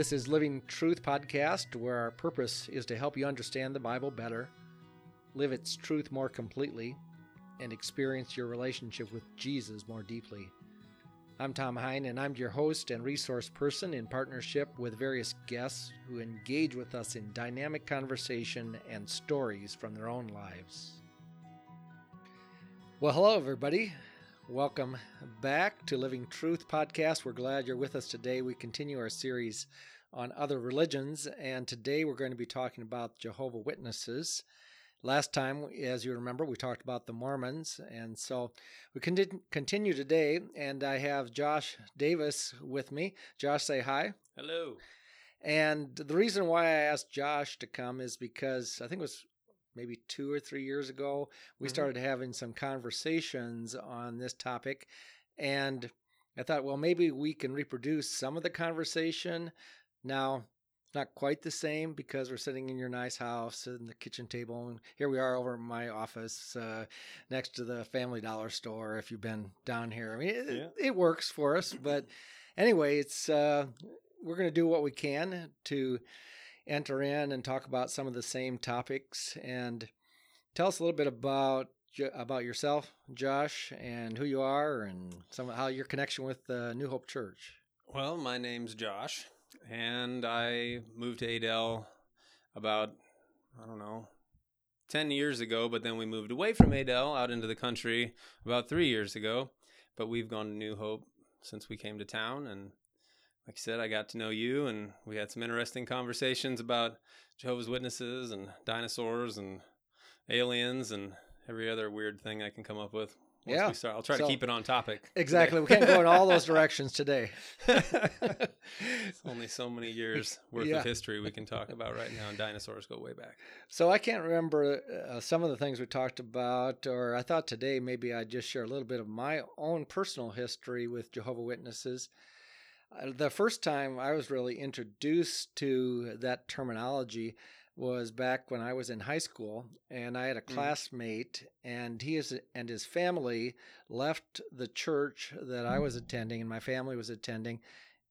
This is Living Truth Podcast, where our purpose is to help you understand the Bible better, live its truth more completely, and experience your relationship with Jesus more deeply. I'm Tom Hine, and I'm your host and resource person in partnership with various guests who engage with us in dynamic conversation and stories from their own lives. Well, hello, everybody. Welcome back to Living Truth Podcast. We're glad you're with us today. We continue our series on other religions, and today we're going to be talking about Jehovah Witnesses. Last time, as you remember, we talked about the Mormons, and so we continue today. And I have Josh Davis with me. Josh, say hi. Hello. And the reason why I asked Josh to come is because I think it was maybe two or three years ago, we mm-hmm. started having some conversations on this topic. And I thought, well, maybe we can reproduce some of the conversation. Now, not quite the same because we're sitting in your nice house in the kitchen table. And here we are over my office uh, next to the Family Dollar store. If you've been down here, I mean, it, yeah. it works for us. But anyway, it's uh, we're going to do what we can to enter in and talk about some of the same topics and tell us a little bit about about yourself, Josh, and who you are, and some how your connection with uh, New Hope Church. Well, my name's Josh, and I moved to Adel about I don't know 10 years ago, but then we moved away from Adel out into the country about three years ago. But we've gone to New Hope since we came to town, and like I said, I got to know you, and we had some interesting conversations about Jehovah's Witnesses and dinosaurs and aliens and every other weird thing I can come up with. yeah. I'll try so, to keep it on topic. Exactly. we can't go in all those directions today. it's only so many years worth yeah. of history we can talk about right now, and dinosaurs go way back. So I can't remember uh, some of the things we talked about, or I thought today maybe I'd just share a little bit of my own personal history with Jehovah Witnesses. Uh, the first time I was really introduced to that terminology was back when I was in high school, and I had a mm. classmate, and he is, and his family left the church that I was attending, and my family was attending,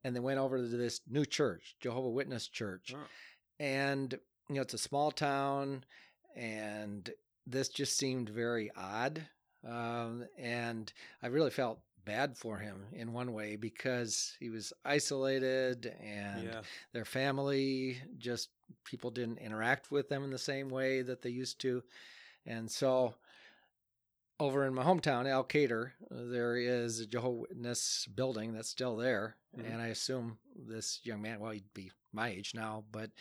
and they went over to this new church, Jehovah Witness Church, oh. and you know it's a small town, and this just seemed very odd, um, and I really felt bad for him in one way because he was isolated and yeah. their family just people didn't interact with them in the same way that they used to. And so over in my hometown, Alcater, there is a Jehovah Witness building that's still there. Mm-hmm. And I assume this young man, well, he'd be my age now, but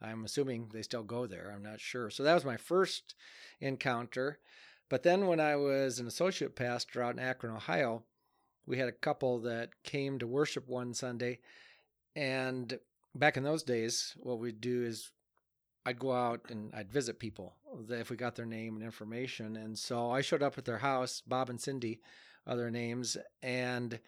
I'm assuming they still go there. I'm not sure. So that was my first encounter. But then when I was an associate pastor out in Akron, Ohio, we had a couple that came to worship one Sunday. And back in those days, what we'd do is I'd go out and I'd visit people if we got their name and information. And so I showed up at their house, Bob and Cindy, other names, and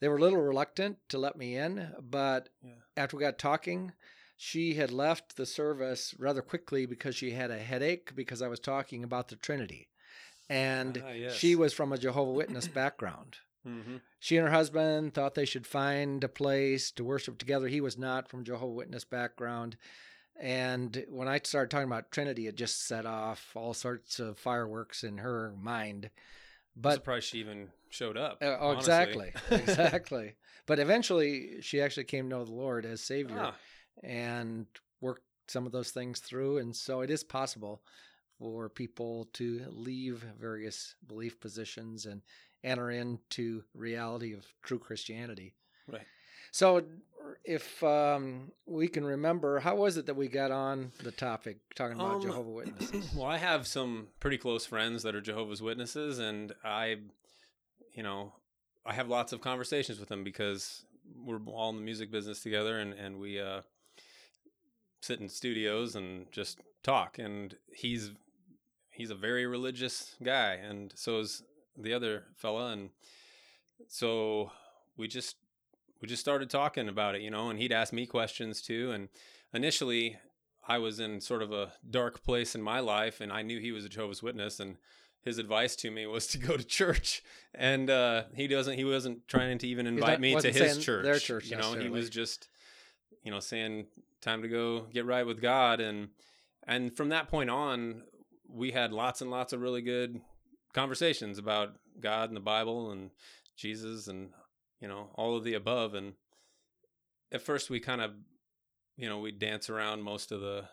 they were a little reluctant to let me in. But yeah. after we got talking, she had left the service rather quickly because she had a headache because I was talking about the Trinity. And uh, yes. she was from a Jehovah Witness background. Mm-hmm. She and her husband thought they should find a place to worship together. He was not from Jehovah Witness background. And when I started talking about Trinity, it just set off all sorts of fireworks in her mind. But I'm surprised she even showed up. Uh, oh, exactly, exactly. But eventually, she actually came to know the Lord as Savior ah. and worked some of those things through. And so, it is possible for people to leave various belief positions and enter into reality of true Christianity. Right. So, if um, we can remember, how was it that we got on the topic talking about um, Jehovah Witnesses? Well, I have some pretty close friends that are Jehovah's Witnesses, and I, you know, I have lots of conversations with them because we're all in the music business together, and and we uh, sit in studios and just talk. And he's he's a very religious guy, and so is the other fella, and so we just we just started talking about it, you know, and he'd ask me questions too. And initially, I was in sort of a dark place in my life, and I knew he was a Jehovah's Witness, and his advice to me was to go to church. And uh, he doesn't. He wasn't trying to even invite not, me to his church. Their church, you know. He was just you know, saying time to go get right with God, and and from that point on, we had lots and lots of really good conversations about God and the Bible and Jesus and you know all of the above. And at first, we kind of you know we dance around most of the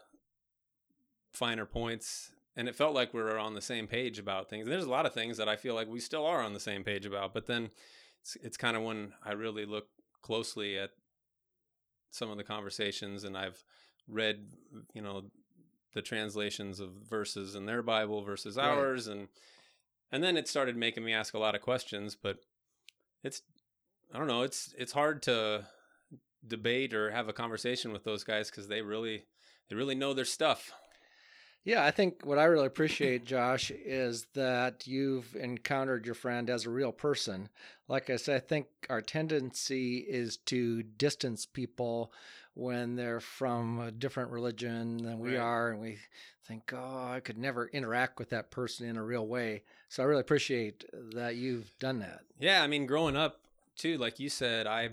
finer points and it felt like we were on the same page about things. And there's a lot of things that I feel like we still are on the same page about, but then it's, it's kind of when I really look closely at some of the conversations and I've read, you know, the translations of verses in their Bible versus Right. ours and and then it started making me ask a lot of questions, but it's I don't know, it's it's hard to debate or have a conversation with those guys cuz they really they really know their stuff. Yeah, I think what I really appreciate, Josh, is that you've encountered your friend as a real person. Like I said, I think our tendency is to distance people when they're from a different religion than we Right. are, and we think, oh, I could never interact with that person in a real way. So I really appreciate that you've done that. Yeah, I mean, growing up too, like you said, I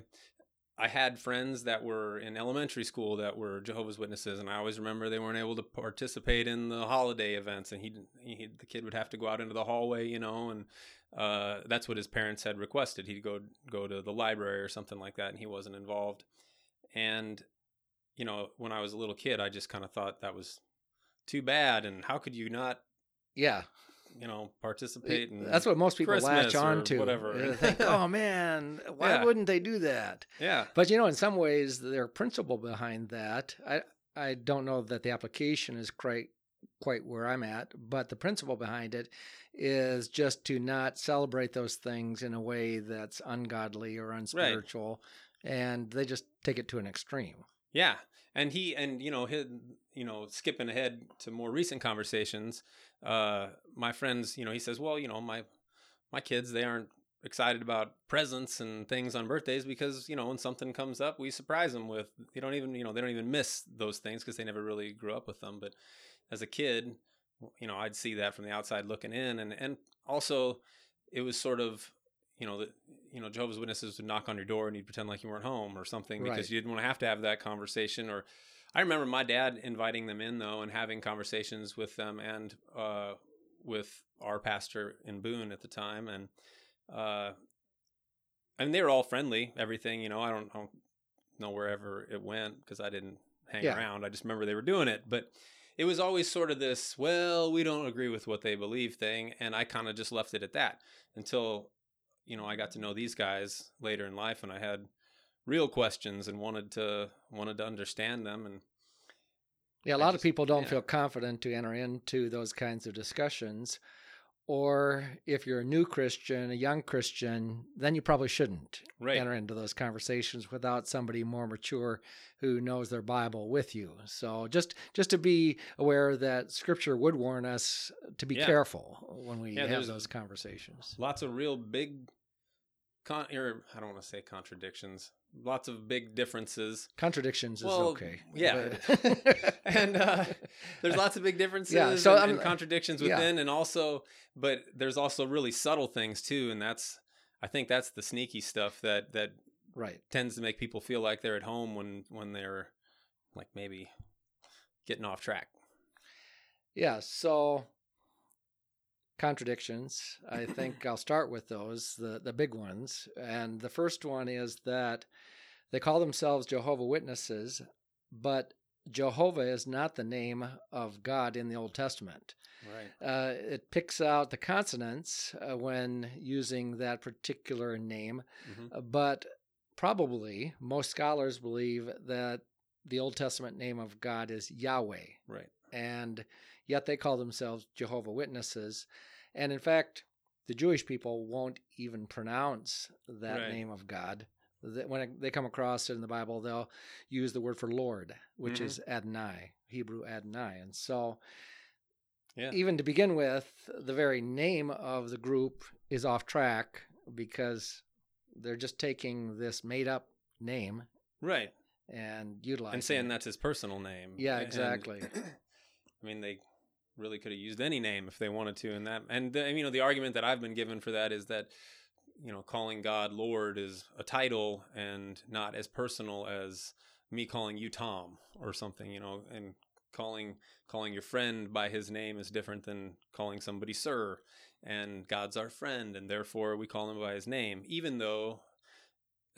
I had friends that were in elementary school that were Jehovah's Witnesses, and I always remember they weren't able to participate in the holiday events, and he, he the kid would have to go out into the hallway, you know, and uh, that's what his parents had requested. He'd go go to the library or something like that, and he wasn't involved. And you know, when I was a little kid, I just kind of thought that was too bad, and how could you not, Yeah, you know, participate? In, that's what most people latch Christmas or on to. whatever. Think, oh man, why Yeah. wouldn't they do that? yeah, But you know, in some ways, their principle behind that, I I don't know that the application is quite quite where I'm at, but the principle behind it is just to not celebrate those things in a way that's ungodly or unspiritual, and they just take it to an extreme. Yeah, and he and you know his, you know skipping ahead to more recent conversations, uh, my friends, you know, he says, well, you know, my my kids they aren't excited about presents and things on birthdays because you know when something comes up we surprise them with they don't even you know they don't even miss those things because they never really grew up with them but as a kid you know i'd see that from the outside looking in and and also it was sort of you know that you know jehovah's witnesses would knock on your door and you'd pretend like you weren't home or something because Right. you didn't want to have to have that conversation or i remember my dad inviting them in though and having conversations with them and uh with our pastor in boone at the time and uh I mean, they were all friendly, everything, you know, I don't, I don't know wherever it went because I didn't hang Yeah. around. I just remember they were doing it, but it was always sort of this, well, we don't agree with what they believe thing. And I kind of just left it at that until, you know, I got to know these guys later in life and I had real questions and wanted to, wanted to understand them. And Yeah, a I lot of people don't yeah. feel confident to enter into those kinds of discussions. Or if you're a new Christian, a young Christian, then you probably shouldn't right. enter into those conversations without somebody more mature who knows their Bible with you. So just just to be aware that Scripture would warn us to be Yeah. careful when we Yeah, have those conversations. lots of real big con or I don't want to say contradictions. Lots of big differences. Contradictions is okay. yeah. and uh, there's lots of big differences yeah, so and, and contradictions yeah. within and also but there's also really subtle things too and that's i think that's the sneaky stuff that that right. tends to make people feel like they're at home when when they're like maybe getting off track Yeah, so contradictions. I think I'll start with those, the the big ones. And the first one is that they call themselves Jehovah Witnesses, but Jehovah is not the name of God in the Old Testament. right Uh, it picks out the consonants uh, when using that particular name, hmm uh, but probably most scholars believe that the Old Testament name of God is Yahweh right and yet they call themselves Jehovah Witnesses. And in fact, the Jewish people won't even pronounce that Right. name of God. When they come across it in the Bible, they'll use the word for Lord, which Mhm. is Adonai, Hebrew Adonai. And so, yeah even to begin with, the very name of the group is off track because they're just taking this made up name right and utilizing and saying it. that's his personal name Yeah, And- exactly. i mean they really could have used any name if they wanted to and that and the, you know the argument that i've been given for that is that you know calling god lord is a title and not as personal as me calling you Tom or something, you know, and calling calling your friend by his name is different than calling somebody sir and God's our friend and therefore we call him by his name even though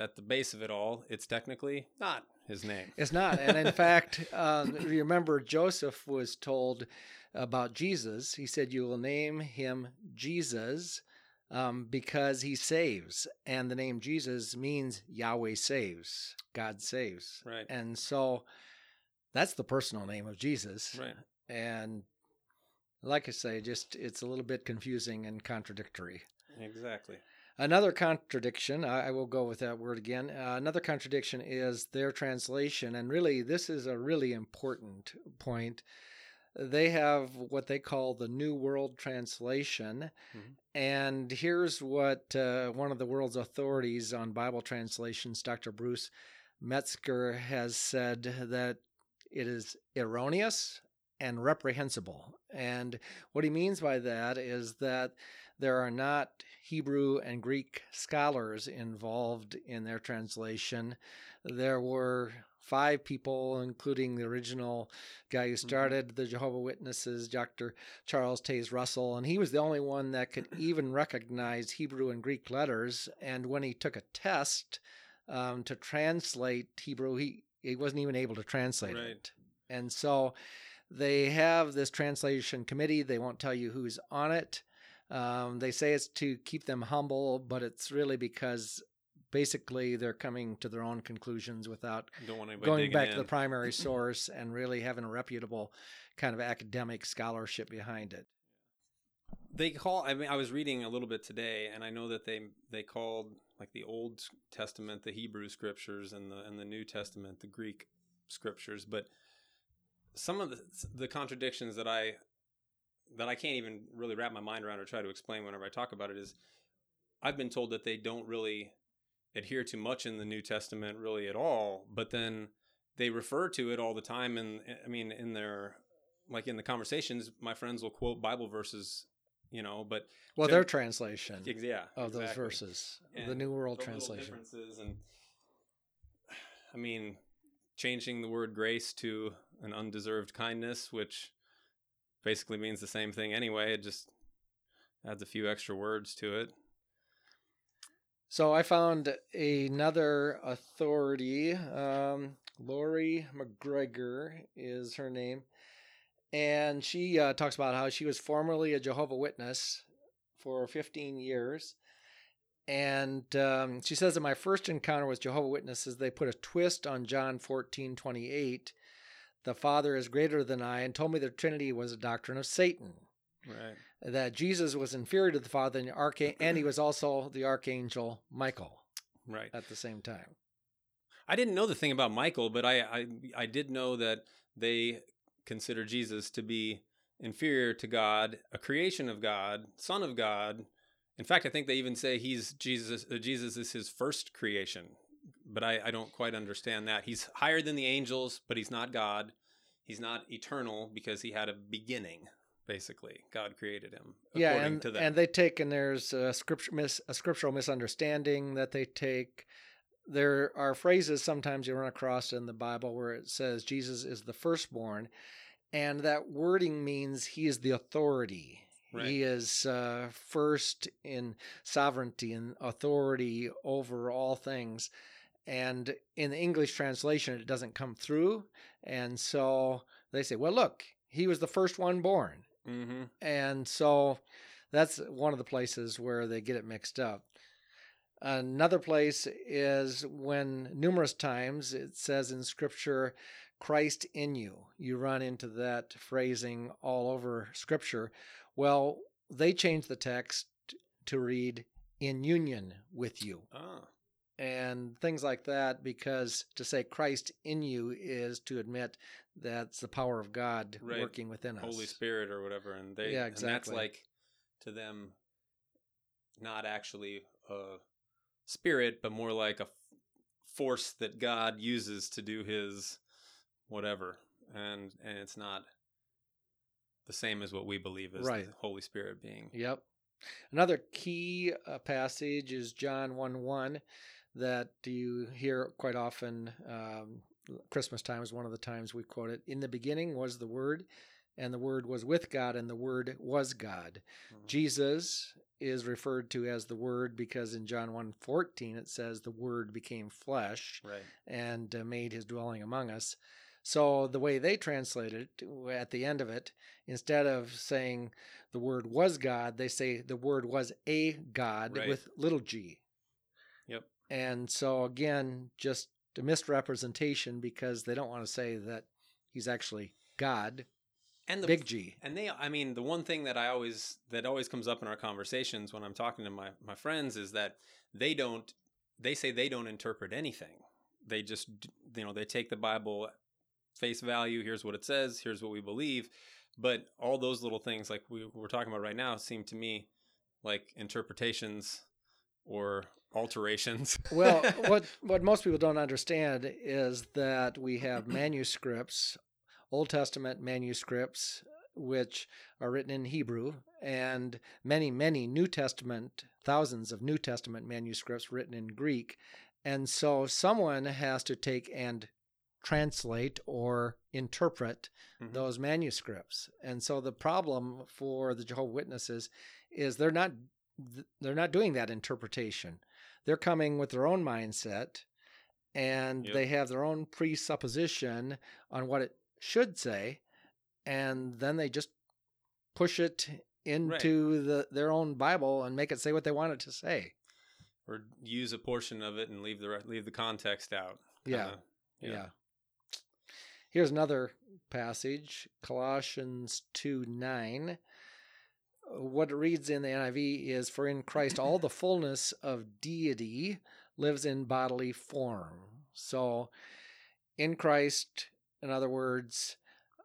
at the base of it all it's technically not his name. It's not. And in fact, um, remember Joseph was told about Jesus. He said, You will name him Jesus um, because he saves. And the name Jesus means Yahweh saves, God saves. Right. And so that's the personal name of Jesus. Right. And like I say, just it's a little bit confusing and contradictory. Exactly. Another contradiction, I, I will go with that word again. Uh, another contradiction is their translation. And really, this is a really important point. They have what they call the New World Translation. Mhm. And here's what uh, one of the world's authorities on Bible translations, Dr. Bruce Metzger, has said that it is erroneous and reprehensible. And what he means by that is that there are not Hebrew and Greek scholars involved in their translation. There were five people, including the original guy who started the Jehovah Witnesses, Dr. Charles Taze Russell, and he was the only one that could even recognize Hebrew and Greek letters. And when he took a test um, to translate Hebrew, he he wasn't even able to translate Right. it. And so they have this translation committee. They won't tell you who's on it. Um, they say it's to keep them humble, but it's really because basically they're coming to their own conclusions without Don't want anybody going back in. to the primary source and really having a reputable kind of academic scholarship behind it. they call i mean i was reading a little bit today and i know that they they called like the old testament the hebrew scriptures and the and the new testament the greek scriptures but some of the the contradictions that i that i can't even really wrap my mind around or try to explain whenever i talk about it is i've been told that they don't really adhere to much in the new testament really at all but then they refer to it all the time and eh, i mean in their like in the conversations my friends will quote bible verses you know but Well, their translation yeah of those exactly. verses, the New World Translation. differences and i mean changing the word grace to an undeserved kindness which basically means the same thing anyway it just adds a few extra words to it So I found another authority. Um, Lorri MacGregor is her name. And she uh, talks about how she was formerly a Jehovah Witness for 15 years. And um, she says that my first encounter with Jehovah Witnesses, they put a twist on John 14 28. The Father is greater than I, and told me the Trinity was a doctrine of Satan. Right. That Jesus was inferior to the Father and, the archa- and he was also the archangel Michael right. at the same time. i didn't know the thing about michael but i i, I did know that they consider jesus to be inferior to god a creation of god son of god. In fact i think they even say he's jesus uh, jesus is his first creation but I, I don't quite understand that he's higher than the angels but he's not god he's not eternal because he had a beginning basically god created him Yeah, and, to them and they take and there's a scripture mis, a scriptural misunderstanding that they take. There are phrases sometimes you run across in the Bible where it says Jesus is the firstborn, and that wording means he is the authority. Right. He is uh, first in sovereignty and authority over all things. And in the English translation, it doesn't come through. And so they say, well, look, he was the first one born. hmm And so that's one of the places where they get it mixed up. Another place is when numerous times it says in scripture, Christ in you. You run into that phrasing all over scripture. Well, they changed the text to read in union with you ah and things like that because to say Christ in you is to admit that's the power of God Right. working within us. Holy Spirit or whatever, and they Yeah, And that's like to them, not actually a spirit, but more like a force that God uses to do His whatever, and and it's not the same as what we believe as Right. the Holy Spirit being. Yep. Another key uh, passage is John 1 1 that you hear quite often um, Christmas time is one of the times we quote it. In the beginning was the Word, and the Word was with God, and the Word was God. Mhm. Jesus is referred to as the Word because in John 1 14 it says the Word became flesh Right. and uh, made his dwelling among us. So the way they translate it at the end of it, instead of saying the word was God, they say the word was a God Right. with little g. Yep. And so again, just a misrepresentation because they don't want to say that he's actually God, And the big G. and they i mean the one thing that i always that always comes up in our conversations when i'm talking to my my friends is that they don't they say they don't interpret anything they just you know they take the bible face value here's what it says here's what we believe but all those little things like we, we're talking about right now seem to me like interpretations or alterations Well, what what most people don't understand is that we have manuscripts, Old Testament manuscripts, which are written in Hebrew, and many, many New Testament, thousands of New Testament manuscripts written in Greek. And so someone has to take and translate or interpret Mhm. those manuscripts. And so the problem for the Jehovah Witnesses is they're not they're not doing that interpretation. They're coming with their own mindset and Yep. they have their own presupposition on what it should say and then they just push it into the their own Bible and make it say what they want it to say. or use a portion of it and leave the leave the context out Yeah. Kinda, Yeah. Here's another passage, Colossians 2 9. What it reads in the NIV is For in Christ all the fullness of deity lives in bodily form. So, in Christ, in other words,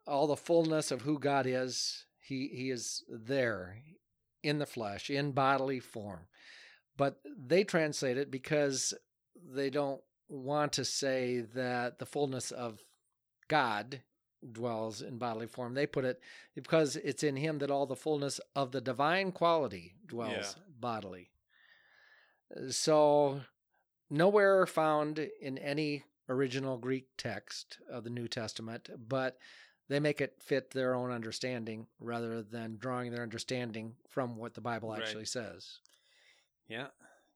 all the fullness of who God is, he, he is there in the flesh, in bodily form. But they translate it because they don't want to say that the fullness of God dwells in bodily form. They put it because it's in him that all the fullness of the divine quality dwells Yeah. bodily. So, nowhere found in any original Greek text of the New Testament, but they make it fit their own understanding rather than drawing their understanding from what the Bible Right. actually says. yeah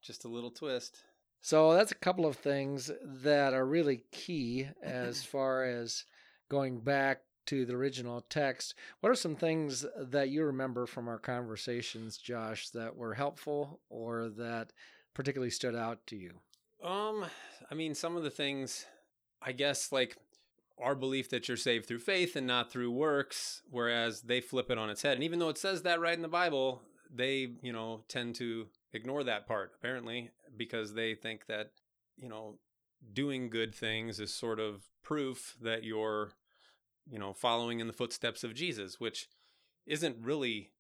just a little twist So that's a couple of things that are really key as far as going back to the original text. What are some things that you remember from our conversations, Josh, that were helpful or that particularly stood out to you? Um, I mean, some of the things, I guess, like our belief that you're saved through faith and not through works, whereas they flip it on its head. And even though it says that right in the Bible, they, you know, tend to ignore that part, apparently, because they think that, you know, doing good things is sort of proof that you're, you know, following in the footsteps of Jesus, which isn't really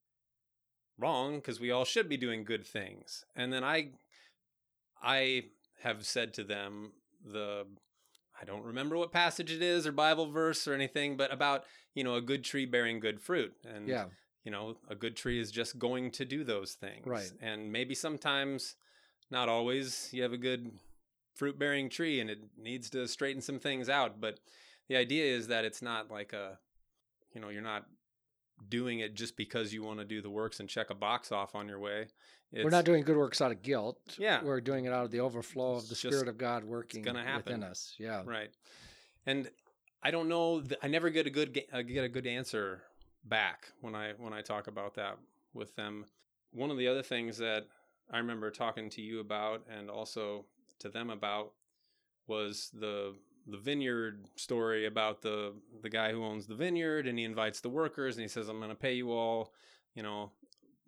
wrong because we all should be doing good things. And then I, I have said to them the I don't remember what passage it is or Bible verse or anything, but about, you know, a good tree bearing good fruit. And Yeah. you know, a good tree is just going to do those things. Right. And maybe sometimes, not always, you have a good fruit bearing tree and it needs to straighten some things out. But the idea is that it's not like a, you know, you're not doing it just because you want to do the works and check a box off on your way. We're not doing good works out of guilt. Yeah. We're doing it out of the overflow of the just- Spirit of God working within us. Yeah. Right. And I don't know. I never get a good uh, get a good answer back when I when I talk about that with them. One of the other things that I remember talking to you about and also to them about was the the vineyard story about the the guy who owns the vineyard and he invites the workers and he says I'm going to pay you all, you know,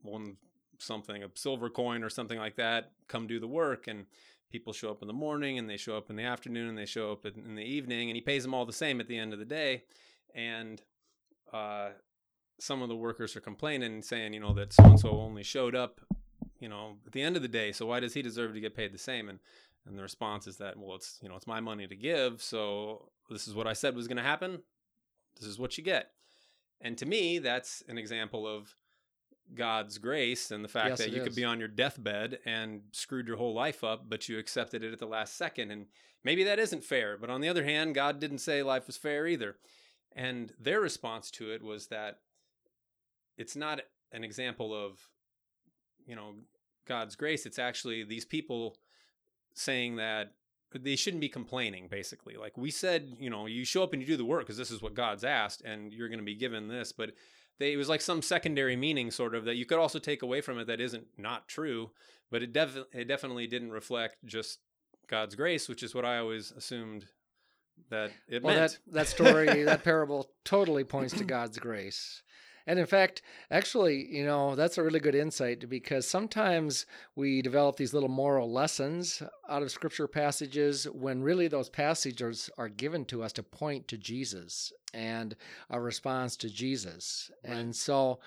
one something a silver coin or something like that, come do the work. And people show up in the morning and they show up in the afternoon and they show up in, in the evening and he pays them all the same at the end of the day. And uh, some of the workers are complaining saying you know that so and so only showed up you know at the end of the day so why does he deserve to get paid the same? And and the response is that well it's you know it's my money to give so this is what i said was going to happen this is what you get and to me that's an example of God's grace and the fact Yes, that you could be on your deathbed and screwed your whole life up, but you accepted it at the last second. And maybe that isn't fair. But on the other hand, God didn't say life was fair either. And their response to it was that it's not an example of, you know, God's grace. It's actually these people saying that they shouldn't be complaining basically like we said you know you show up and you do the work because this is what god's asked and you're going to be given this but they, it was like some secondary meaning sort of that you could also take away from it that isn't not true but it, def- it definitely didn't reflect just god's grace which is what i always assumed that it well, meant that that story, that parable, totally points to God's grace. And in fact, actually, you know, that's a really good insight because sometimes we develop these little moral lessons out of scripture passages when really those passages are given to us to point to Jesus and a response to Jesus. Right. And so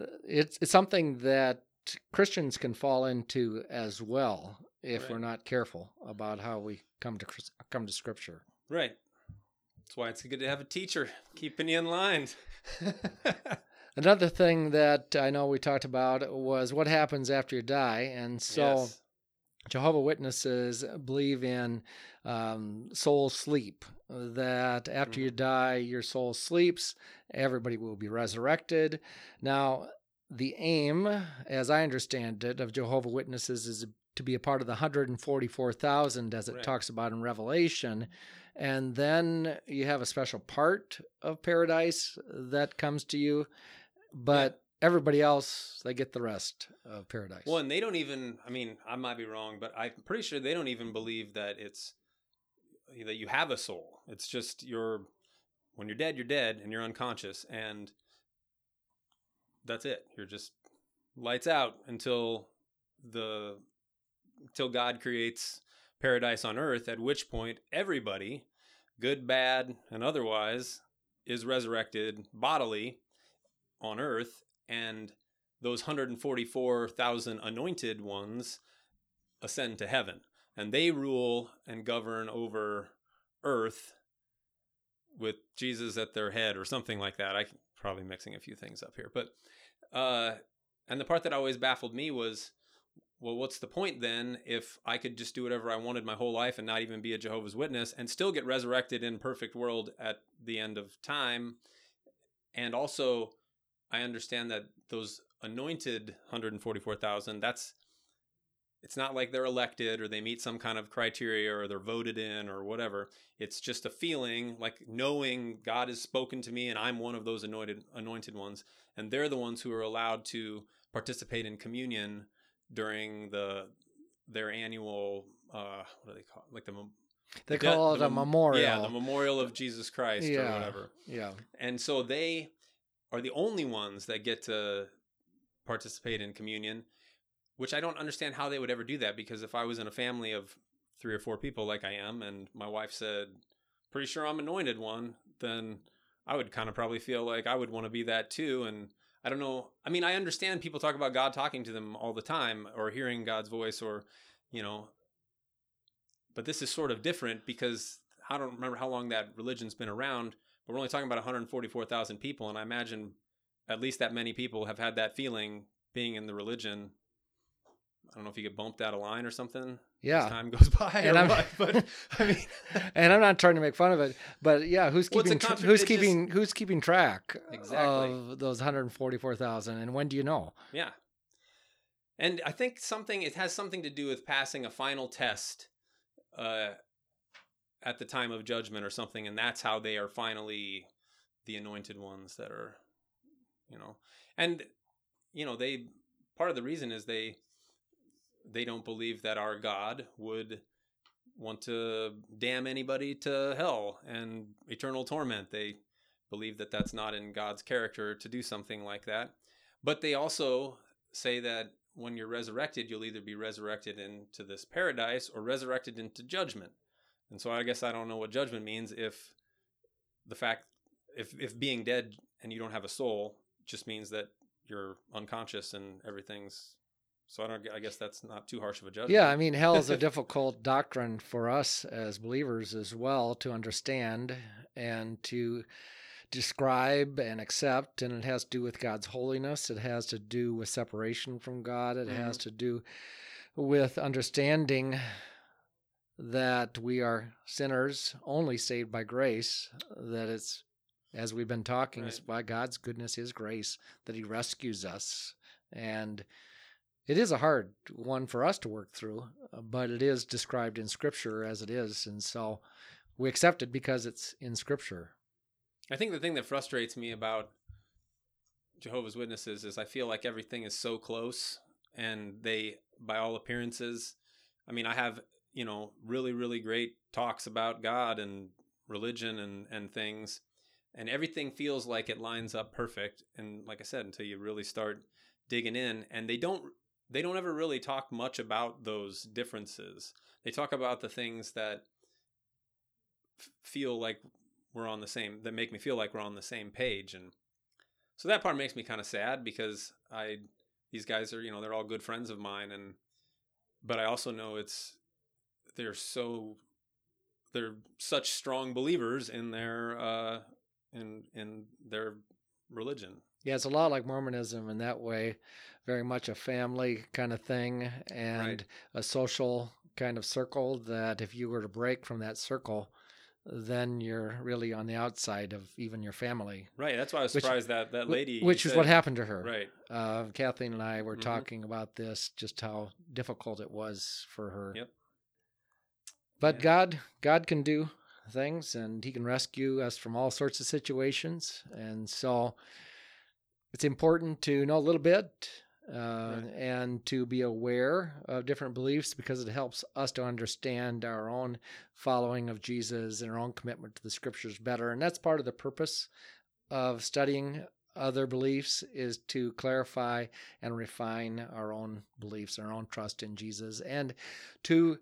uh, it's it's something that Christians can fall into as well if Right. we're not careful about how we come to come to scripture. right that's why it's good to have a teacher keeping you in line Another thing that I know we talked about was what happens after you die. And so Yes. Jehovah Witnesses believe in um, soul sleep, that after you die, your soul sleeps, everybody will be resurrected. Now, the aim, as I understand it, of Jehovah Witnesses is to be a part of the 144,000 as it Right. talks about in Revelation. And then you have a special part of paradise that comes to you, but everybody else, they get the rest of paradise. Well, and they don't even. I mean, I might be wrong, but I'm pretty sure they don't even believe that it's that you have a soul. It's just you're when you're dead, you're dead, and you're unconscious, and that's it. You're just lights out until the until God creates paradise on earth. At which point, everybody, good, bad, and otherwise, is resurrected bodily on earth, and those 144,000 anointed ones ascend to heaven and they rule and govern over earth with Jesus at their head or something like that. I'm probably mixing a few things up here, but uh and the part that always baffled me was well what's the point then if I could just do whatever I wanted my whole life and not even be a Jehovah's Witness and still get resurrected in perfect world at the end of time and also I understand that those anointed 144,000 that's it's not like they're elected or they meet some kind of criteria or they're voted in or whatever. It's just a feeling like knowing God has spoken to me and I'm one of those anointed anointed ones and they're the ones who are allowed to participate in communion during the their annual uh what do they call it? like the they the call it the a memorial. Yeah, the memorial of Jesus Christ or whatever. yeah. And so they are the only ones that get to participate in communion, which I don't understand how they would ever do that because if I was in a family of three or four people like I am and my wife said, "Pretty sure I'm anointed one," then I would kind of probably feel like I would want to be that too and I don't know. I mean, I understand people talk about God talking to them all the time or hearing God's voice or, you know, but this is sort of different because I don't remember how long that religion's been around, but we're only talking about 144,000 people. And I imagine at least that many people have had that feeling being in the religion. I don't know if you get bumped out of line or something as Yeah. time goes by And I'm- what, but I mean, and I'm not trying to make fun of it, but yeah, who's Well, keeping contra- who's it's just- keeping who's keeping track Exactly. of those 144,000 and when do you know? Yeah. And I think something it has something to do with passing a final test uh at the time of judgment or something and that's how they are finally the anointed ones that are you know. And you know, they part of the reason is they they don't believe that our God would want to damn anybody to hell and eternal torment. They believe that that's not in God's character to do something like that. But they also say that when you're resurrected, you'll either be resurrected into this paradise or resurrected into judgment. And so I guess I don't know what judgment means if the fact if if being dead and you don't have a soul just means that you're unconscious and everything's so I don't I guess that's not too harsh of a judgment. Yeah, I mean, hell is a difficult doctrine for us as believers as well to understand and to describe and accept, and it has to do with God's holiness. It has to do with separation from God. It Mm-hmm. has to do with understanding that we are sinners only saved by grace, that it's, as we've been talking, it's Right. by God's goodness, His grace, that He rescues us. And it is a hard one for us to work through, uh, but it is described in Scripture as it is. And so we accept it because it's in Scripture. I think the thing that frustrates me about Jehovah's Witnesses is I feel like everything is so close and they by all appearances I mean I have, you know, really really great talks about God and religion and and things and everything feels like it lines up perfect and like I said until you really start digging in and they don't they don't ever really talk much about those differences. They talk about the things that f- feel like we're on the same that make me feel like we're on the same page and so that part makes me kind of sad because i these guys are you know they're all good friends of mine and but i also know it's they're so they're such strong believers in their uh in in their religion Yeah, it's a lot like Mormonism in that way, very much a family kind of thing and Right. a social kind of circle that if you were to break from that circle, then you're really on the outside of even your family. right that's why i was Which- surprised that that lady Which is what happened to her. right Uh, Kathleen and I were Mhm. talking about this, just how difficult it was for her. Yep. But Yeah. God, God can do things, and He can rescue us from all sorts of situations, and so it's important to know a little bit uh, Right. and to be aware of different beliefs because it helps us to understand our own following of Jesus and our own commitment to the Scriptures better, and that's part of the purpose of studying other beliefs is to clarify and refine our own beliefs, our own trust in Jesus, and to,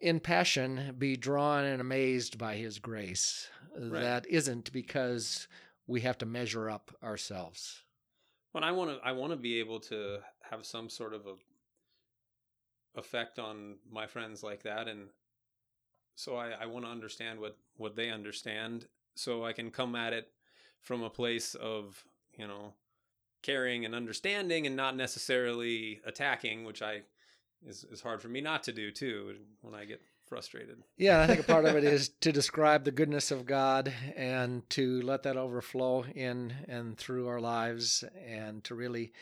in passion, be drawn and amazed by His grace. That isn't because we have to measure up ourselves. Well, I want to. I want to be able to have some sort of a effect on my friends like that, and so I, I want to understand what what they understand, so I can come at it from a place of you know caring and understanding, and not necessarily attacking, which I is is hard for me not to do too when I get frustrated. Yeah, I think a part of it is to describe the goodness of God and to let that overflow in and through our lives and to really,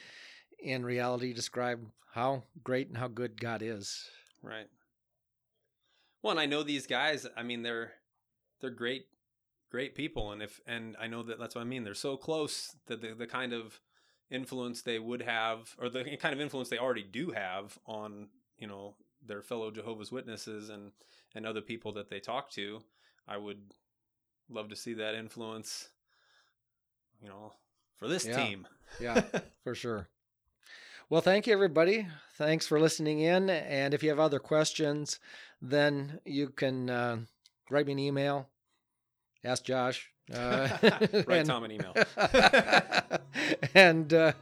in reality, describe how great and how good God is. Right. Well, and I know these guys. I mean, they're they're great, great people, and if and I know that that's what I mean. They're so close that the the kind of influence they would have, or the kind of influence they already do have on you know their fellow Jehovah's Witnesses and and other people that they talk to. I would love to see that influence. You know, for this Yeah. team. Yeah, for sure. Well, thank you, everybody. Thanks for listening in. And if you have other questions, then you can uh, write me an email. Ask Josh. Uh, Write and- Tom an email. and uh,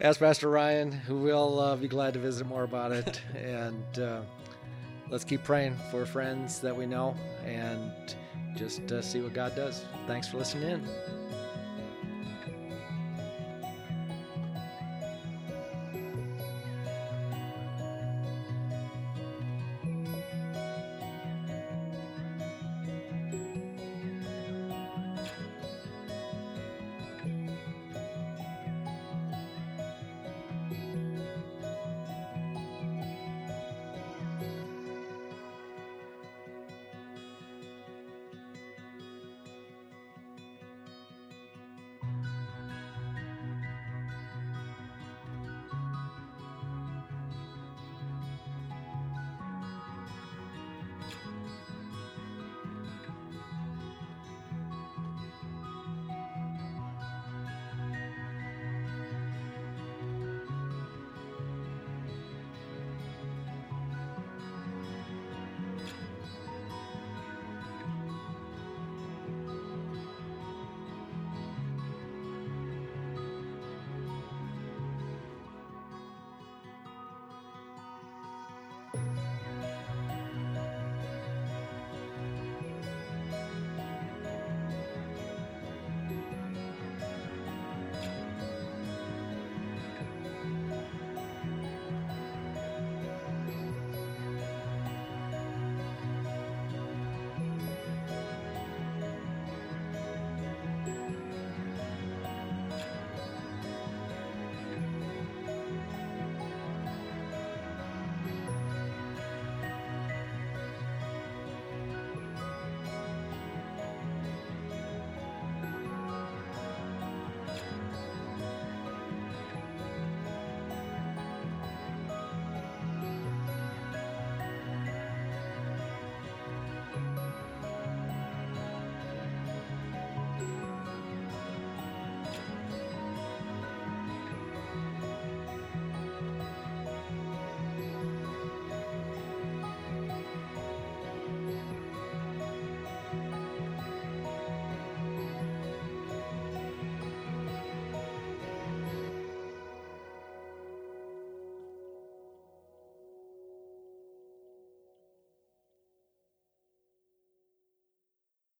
ask Pastor Ryan, who will uh, be glad to visit more about it. And uh, let's keep praying for friends that we know and just uh, see what God does. Thanks for listening in.